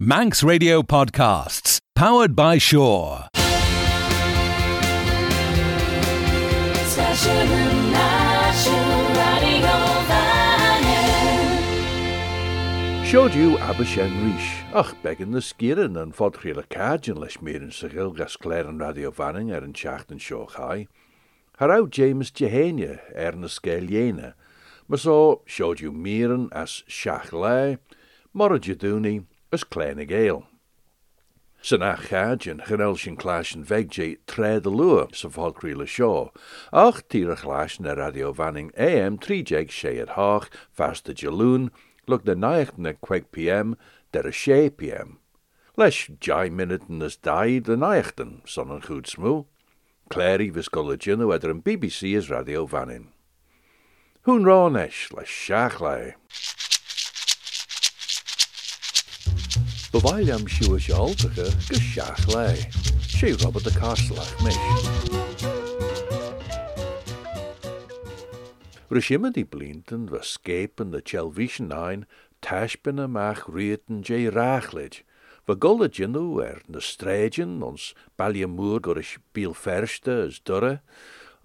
Manx Radio Podcasts, powered by Shore. Showed you Abishen Rish. ach begin the skirin and fod chile cajin leis mir in sigil gas clair an radio vanning er in chacht and shoch high. Harau James Jehania er na scale yena, but so showed you mirin as shach lai, moradjaduni, as Clare na gael. Sy'n a chadjan chynel sy'n clas yn feg je tred y lua sy'n fod chryl y sio, ach tir y chlas na radio fanning AM 3 jeg siead hoch fast y jaloon, the night na kweg PM der a sé PM. Leis jai minuten as daid de naichten, son een goed smoe. Clary vis golleginu eder een BBC is radio vanin. Hoen ronesh, les lei. Bewail am siwa si altige, gus shaach lei. Sé de Karslach mish. Rishima die blinten was skepen de Chelvishen ein, tashpen amach rieten jay rachlid. We golle jinu er na stragen ons baljamoer gor is biel verste as durre.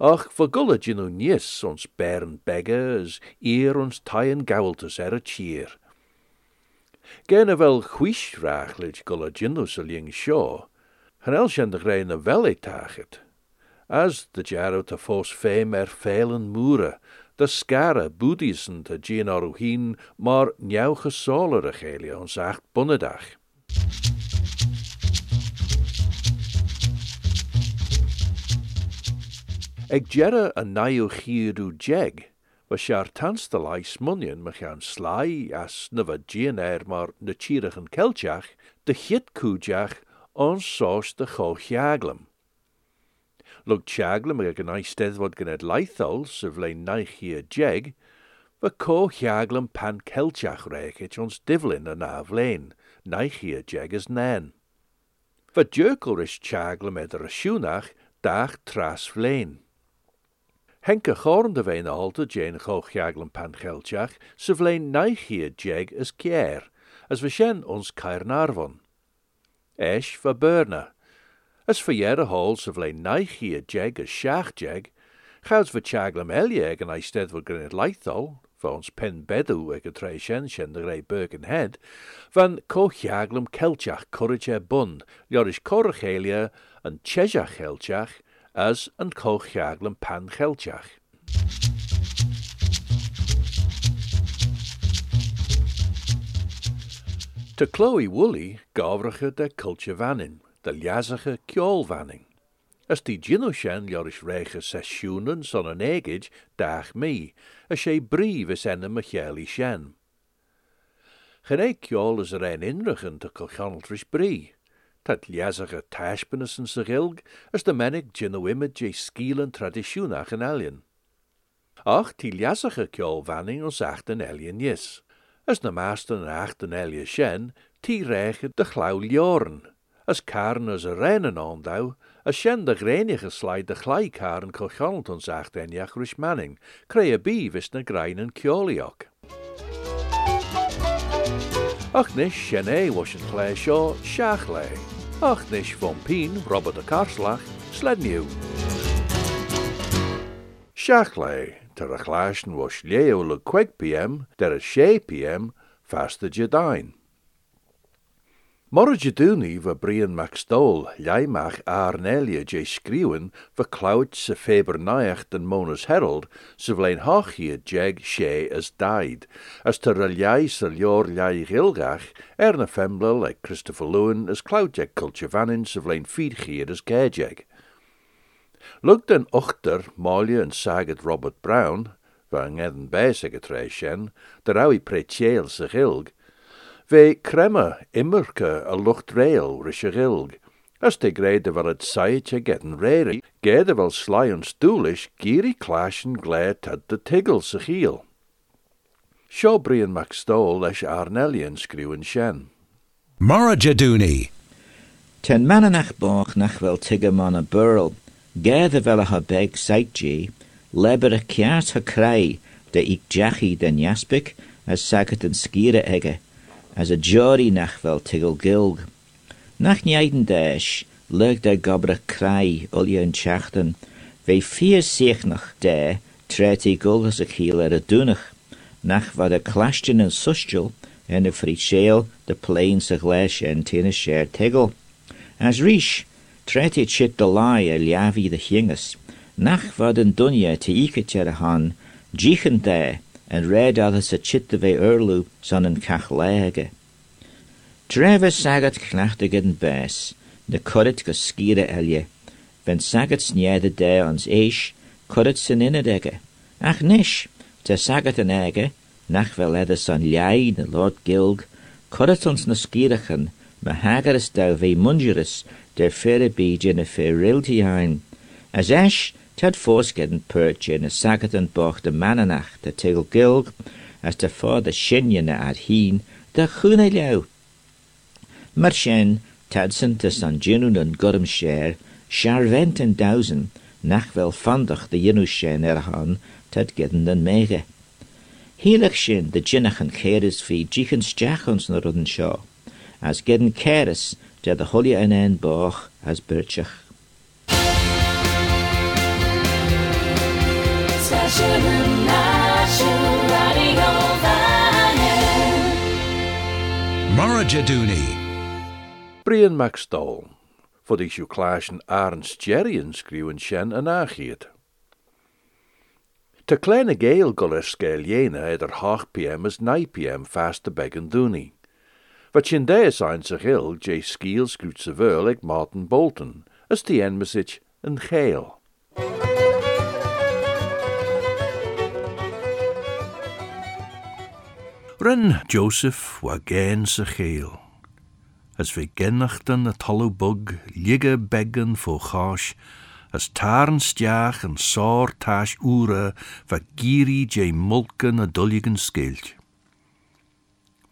Ach, we golle jinu nies ons bern begge as eer ons tyen gaweltes er a Gerne wel chwish rachlid golle jinu saling shaw. Han elsjen de greine wel e tachet. As de jaro te fos fame er feilen boedisen te gien oruhin, maar njauw gesolere gelie ons acht bonnedag. Eg jere a jeg, was jaar tans de lais munien me gaan slai as gien er maar na chirigen keltjach, de chit koejach ons soos de chochiaglem. Lug eisteddfod gan ed laethol, sy flein naich hi a jeg, fy co cheaglam pan celtiach rechit ons diflin yn a flein, naich hi a jeg as nen. Fy dyrkl rys teaglam ed dach tras flein. Henke vein alta jane cho cheaglam pan flein naich hi a jeg as kier, as fy sien ons cairnarfon. Esh fy burna, as for jere hol se vle neichi a jeg a shach jeg, chouds for chaglam elieg an eisted voor grinnet leithol, ons pen bedu ag a shen de grey Birken head, van kochjaglam kelchach courage e bun, jorish corchelia an kelchach, as an kochjaglam pan kelchach. To Chloe Woolley gavrache de culture vanin, de liazige kjolvanning. As die shen joris rege sessioenen son een egage dag me, as she brief is mecheli shen. Geen kjol is er een inrigen te Dat liazige tashpenis en sigilg, as de menig gino image skielen traditionach en alien. Ach, die liazige kjolvanning ons achten alien jes. As na masten achten alien shen, die rege de glauw ljoren, as carn as a rennen aandou, as shen de grenige slide de glai carn cochant ons acht en jach rish manning, creu a beef is na greinen kjoliok. Ach nish shen e was een shaw, shach le. ach nes von Pien Robert de Karslag slednieuw. Shachley, ter a chlaschen was leo le 2 pm, der a 6 pm, fast de jadine. Jadúni va Brian MacStole, leimach Arnelia J. Skriwen, va clout se feber naach den Monas Herald, vlein hochie jeg she as died, as ter a ljai gilgach, er na femble like Christopher Lewin as clout jeg culture vanin vlein feedgier as gejeg. Lug den ochter, en saget Robert Brown, va ngedden besig a treishen, der aui pretieel se gilg, Ve kremmer immerke a lucht rail gilg. As te grede wel het saitje getten rere, gede wel sly en stoelish, giri clashen glad tad de tigel se heel. Sjo Brian MacStole leis Arnelian skriwen shen. Mara Jaduni. Ten mananach bach nach wel tige man a burl, gede wel a ha beg saitje, leber a kiart ha krei, de ik jachi den jaspik, as saget en skire egge, as a jury nach wel tigel gilg. Nach nieiden dash, leuk de gobre krai ulje en chachten, vier zich nach de, tret i gulgas a kiel er a dunach, nach wat a clashtin en sustjul, en a fri shale, de plain sa en tina tigel. As rish, tret i chit de lai a liavi de hingas, nach wat een dunje te han, jichen de, en red alles a chit de urlu son een kachlege. Trefus sagat knachtig yn bes, na cwrdd go sgire elje, ben sagat sniede de ons eish, cwrdd sy'n inadege. Ach nish, te sagat yn ege, nach fel son liai na Lord Gilg, cwrdd ons na sgirachen, ma hagaris daw fe mungerus, der fyrre byd yn y. As esh, tad forsged yn perch yn y sagat yn boch de mananach, de tegel Gilg, as de ffordd y sinje na ad hyn, de chwne liaw. Mar sin tadsan san jinún an searvent an dausen, nach wel fandach de jinú sin er han, tad gedden den méige. Hielech sin de jinnach an chéris fi ddíchan steachans na rudden seo, as gedden céris de de holia an ein boch as birchach. Mara Jaduni. Brian MacStall, voor de Juklaasjen Arends Jerry en schreeuwen sjen en aangeet. Te kleine geel goller scale jene er 8 pm is 9 pm fast te beggen doenie. Wat je daar zijn zich heel, J. Skiel schreeuwt ze wel ik Martin Bolton, is die en message een Ren Joseph wa geen as vi gennachten het tallow bug, beggen voor gaas, as taren stiach en saar taas ure, va giri je mulken a dulligen skeelt.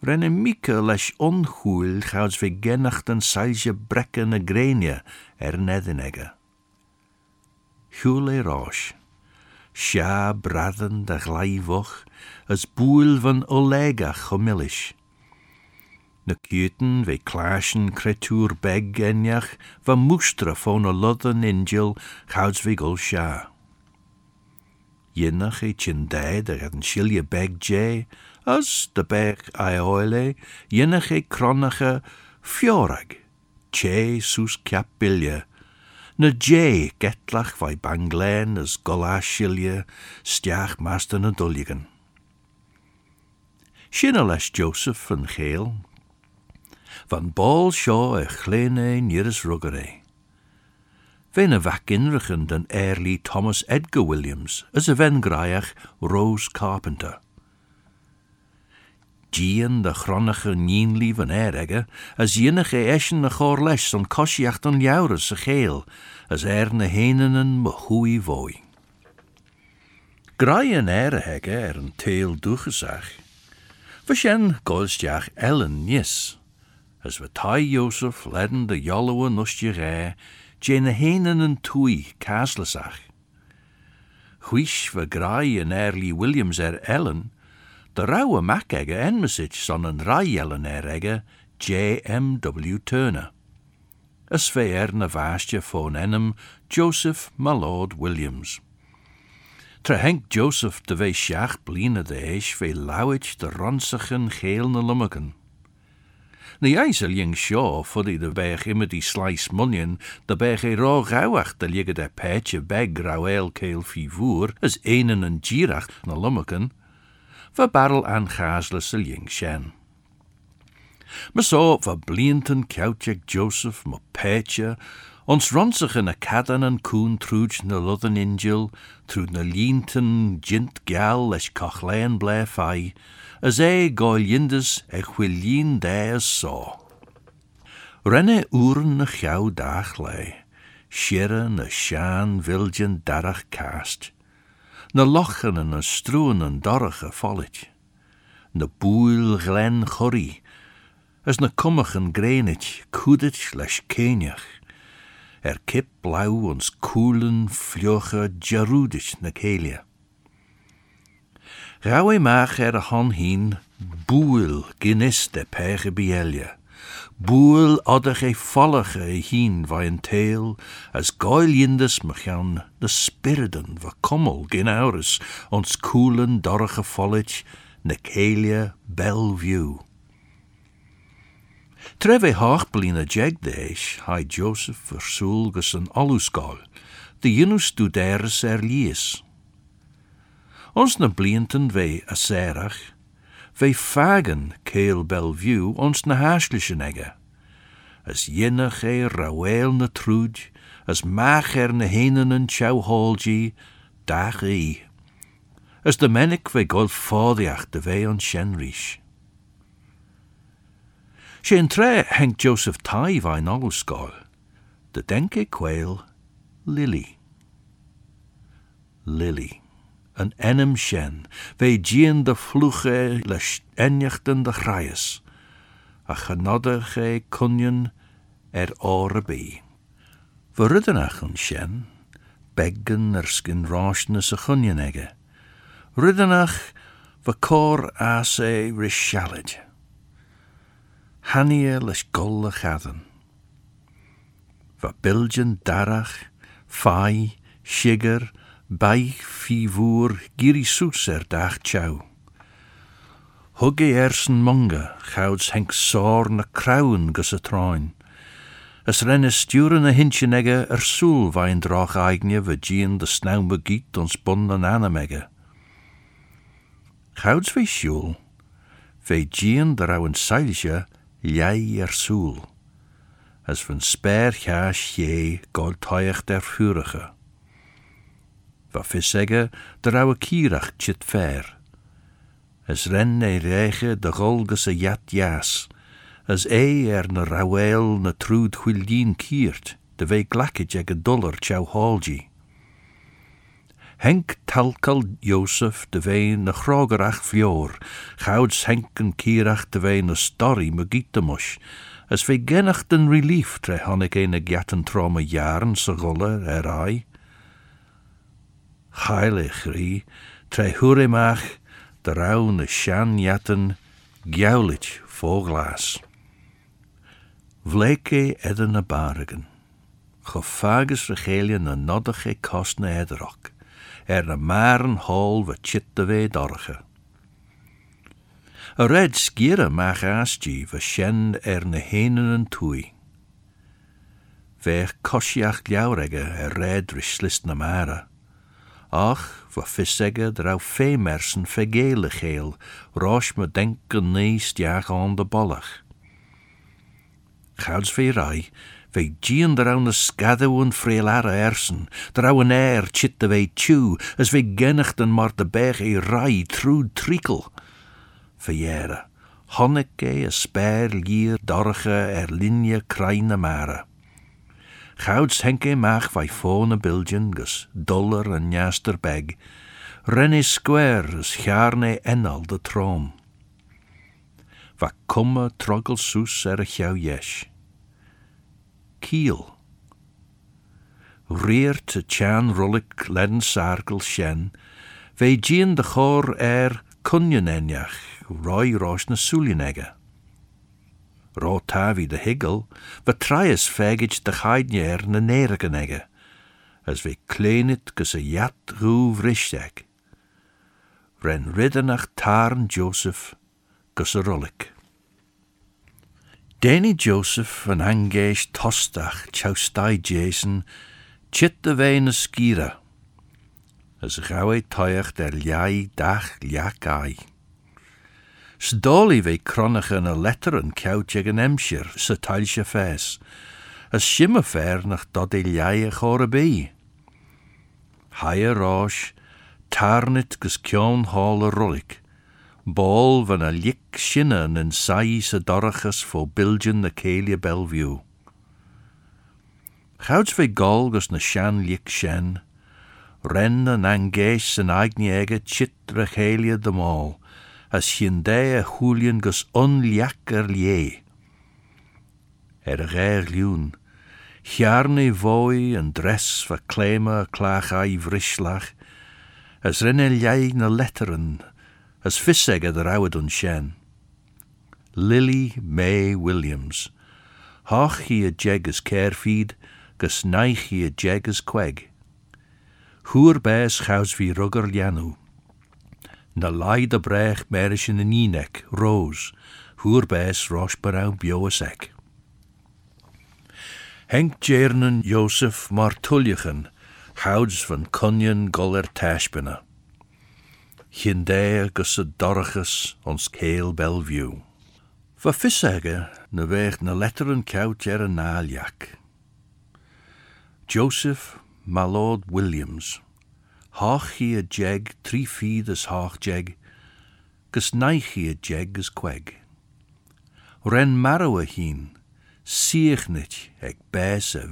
Renne mieke leis ongoel gouds vi gennachten seilje brekken a grenie er nedinegge. Hule roos, sja braden de glijvoch, as búilhan óléga chomiis. Na cútan bheith chláisan creúr beg enneach va mústra fóna lodan injil chasmhígó se. Dhénach é sin déad a an siile beg dé, as de beg a óile, dhénach é cronacha fiorag, té sús ceap bilile, na dé getlach bhai bangléin as goláisiile steach measta na dulligan. Sinna les Joseph an Geel, van bal seo a chléine níras rugaré. Féin a bhacinrichen den airlí Thomas Edgar Williams as a vengraach Rose Carpenter. Dían de chronacha níonlí van éige as dhéanach é éisian na chóir leis an cosiacht an as air na héanaan mo chuí bhói. Graai an éiretheige ar. Fa sin Ellen níos. as we tai Joseph ledden de na henen een toei kaaslasach. Huish we graai en Early Williams er ellen, de rauwe makegge en son een rijellen er J.M.W. Turner. As we er na Joseph Malord Williams. Tre henk Joseph de we sjaach bline de eis ve lauwich de ronsigen geel na lummeken. Na eisel jing seo fuddy de bech immer die slice munion, de bech e rá gauach de ligge de petje beg grauel keel fi voer, as enen en girach na lummeken, va barrel aan gaasle sel jing shen. Maar so va blienten koutjek Joseph mo petje, Ons ronsige na cadan an cún trúd na ludan injil, trúd na líntan jint geall leis cochléan blé fai, as é gáilhindas ag chuil lín dé as só. Renne úran na cheá daach lei, siire na seanán vilgin darach cast, na lochan an na strúan an doracha follit, na búil glen chorí, as na cumach an gréineit cúdait leis céineach. Er kip blau ons koelen fljoche jarudich na célia. Rauwe maag er han hien Búil ginnis de pege bielje. Búil adach é fallige é hín va een tail, as gail yindes me gaan de spiriden va kommel gin aures, ons koelen dorge follage, ne Caelia Bellevue. Treve haachblina jeg deis, hai Joseph versoel gus een alusgal, de jinus duderes er lies. Ons na blienten vei a serach, vei fagen Cael Bellevue ons na haaslichen egge. As jinnach e raweel na trúd, as mach er na henen en chau holgi, dag e. As de mennik vei gol fodiach de vei on shenrish. Sien tre Joseph Tai vain alusgal, de denke quail Lily. Lily. Een enem ve gien de vloege les enjachten de graies, a e kunjen er ore bi. Verriddenach een shen, beggen er skin rashnes a chunjen egge. Riddenach va cor as e rishalid. Hanie les golle gaden. Va bilgen darach, fai, shiger, baich fi voer, giri soes er dag tjau. Hugge ersen monge, gouds henk saar na krauen gus a train. As renne sturen a hintje negge er soel vain drach eigne we gien de snauw begiet ons bon an anemegge. Gouds vi sjoel, ve gien der jij er soel. As van gaas je gol toich der furige. Va fissegge der ouwe kierach chit fair. As ren e reiche de golges a jat jas, as e er na raweel na trúd chwildien kiert, de vei glakket ag a dollar chau halgi. Henk talkal Joseph de vei na fjoor, gouds henken kierach de vei na story me as den relief tre hannig een gatten trauma jaren sa golle er ai. Heilig ri, tre hurimach, de na shan gjaulit voglaas. Vleke edden na barigen. Gefagus regelia na noddige kostne er a maren hol ve chitte ve dorge. A red skire mag aastje ve sjen er na henen en tui. Ve kosjach gljaurege er red rislist na mara. Ach, va fissege drau femersen fegele geel, roos me denken neest jaag aan de bollach. Gouds vir ve gien drau na skadewen freelare ersen, drau een air chitte ve tju, as ve gennichten maar e rai trúd trikel. Verjere, honneke a spær lier dorge er linje kraine mare. Gouds henke maag vai fone bilgen gus dollar en jaster beg, renne square as charne enal de troom. Va komme troggel er. Kiel. Reer te chan rullik len sarkel shen, ve gien de chor er kunjen enjach, roi roos na. Rá tavi de higel, va trias fegich de chaidnier na as vi kleinit gus a jat rúv rishteg. Ren riddenach tarn Joseph gus a. Danny Joseph an angéis tostach chaustai Jason chit de veine skira, as e toich der ljai dach liakai. Sdoli ve cronach yn y letter yn cewt ag yn emsir, fes, as fer nach dod e liai a chor a tarnit gus hall a rolig, bol van a lik shinnan yn sai sy dorachas fo bilgin na Bellevue. Chawds fe gol gus na shan lik shen, ren yn agni ege chit rechelia de mol, as a chuúlien gus onliacker lie. Er a réir liún, Chiarne voi en dress va klema klach ai vrislach, as ljei na letteren, as fisseg ad rawad un shen. Lily May Williams. Hach hi a jeg as carefeed, gus naich hi a jeg as queg. Hŵr bes chaws fi rugger. Na laid a brech in a Rose, hŵr bes bio sec. Henk Jernen Joseph Martullichen, houds van Cunyon Guller Tashbina. Hindé gus a ons Kale Bellevue. Va fissege na weg na letteren kout er een Joseph Malord Williams. Hach hi a jeg, feed as hach jeg, gus naich a jeg as queg. Ren marrow a hien, siech nit ag bes a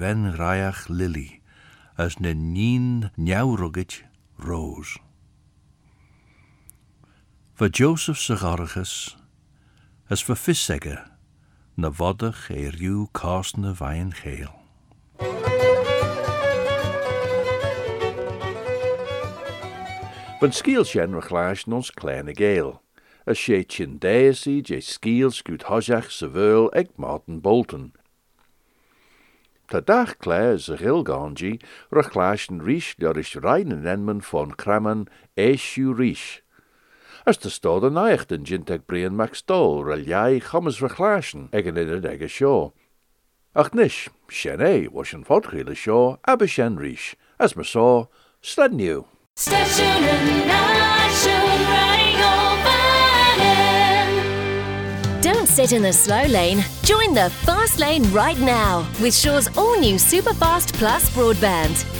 lily, as na nien njauruggit rose. Va Joseph Sagaragus, as va fissegge, na vodach e kastne vain geel. Van skielsjen rechlaas ons kleine geel. A sé chin je skiel scoot hojach seveul eg Martin Bolton. Ta dag klaar ze rilganji rechlaas en rish is reinen enmen van kramen eishu rish. as to stód the naocht an jinteg brion mac stó ra leid chamas raláan ag an idir ag a seo. Ach níis, sin é was an fodchéile seo ab sin ríis, as mar só, sleniu. Staisiún Don't sit in the slow lane. Join the fast lane right now with Shaw's all new Super Fast Plus broadband.